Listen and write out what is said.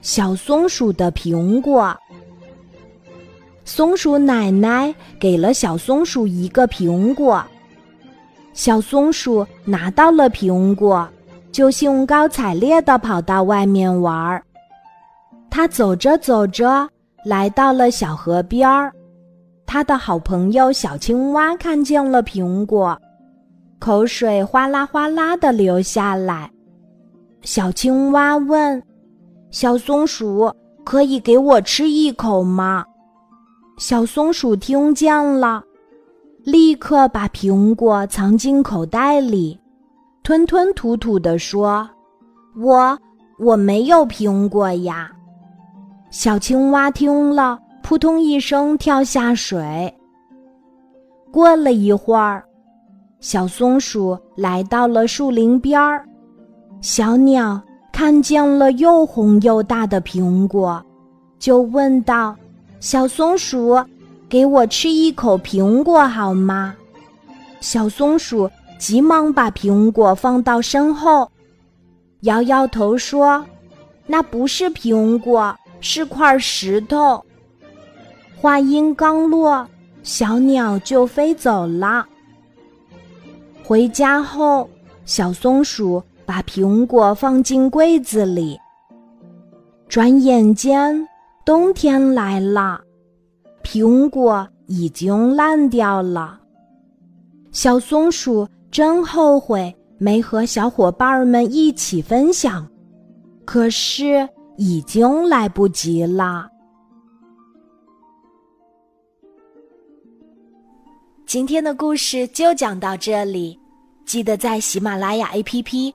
小松鼠的苹果。松鼠奶奶给了小松鼠一个苹果，小松鼠拿到了苹果，就兴高采烈地跑到外面玩儿。它走着走着，来到了小河边儿。它的好朋友小青蛙看见了苹果，口水哗啦哗啦的流下来。小青蛙问：“小松鼠，可以给我吃一口吗？”小松鼠听见了，立刻把苹果藏进口袋里，吞吞吐吐地说：“我我没有苹果呀。”小青蛙听了，扑通一声跳下水。过了一会儿，小松鼠来到了树林边儿，小鸟看见了又红又大的苹果，就问道。小松鼠，给我吃一口苹果好吗？小松鼠急忙把苹果放到身后，摇摇头说：“那不是苹果，是块石头。”话音刚落，小鸟就飞走了。回家后，小松鼠把苹果放进柜子里。转眼间。冬天来了，苹果已经烂掉了。小松鼠真后悔没和小伙伴们一起分享，可是已经来不及了。今天的故事就讲到这里，记得在喜马拉雅 APP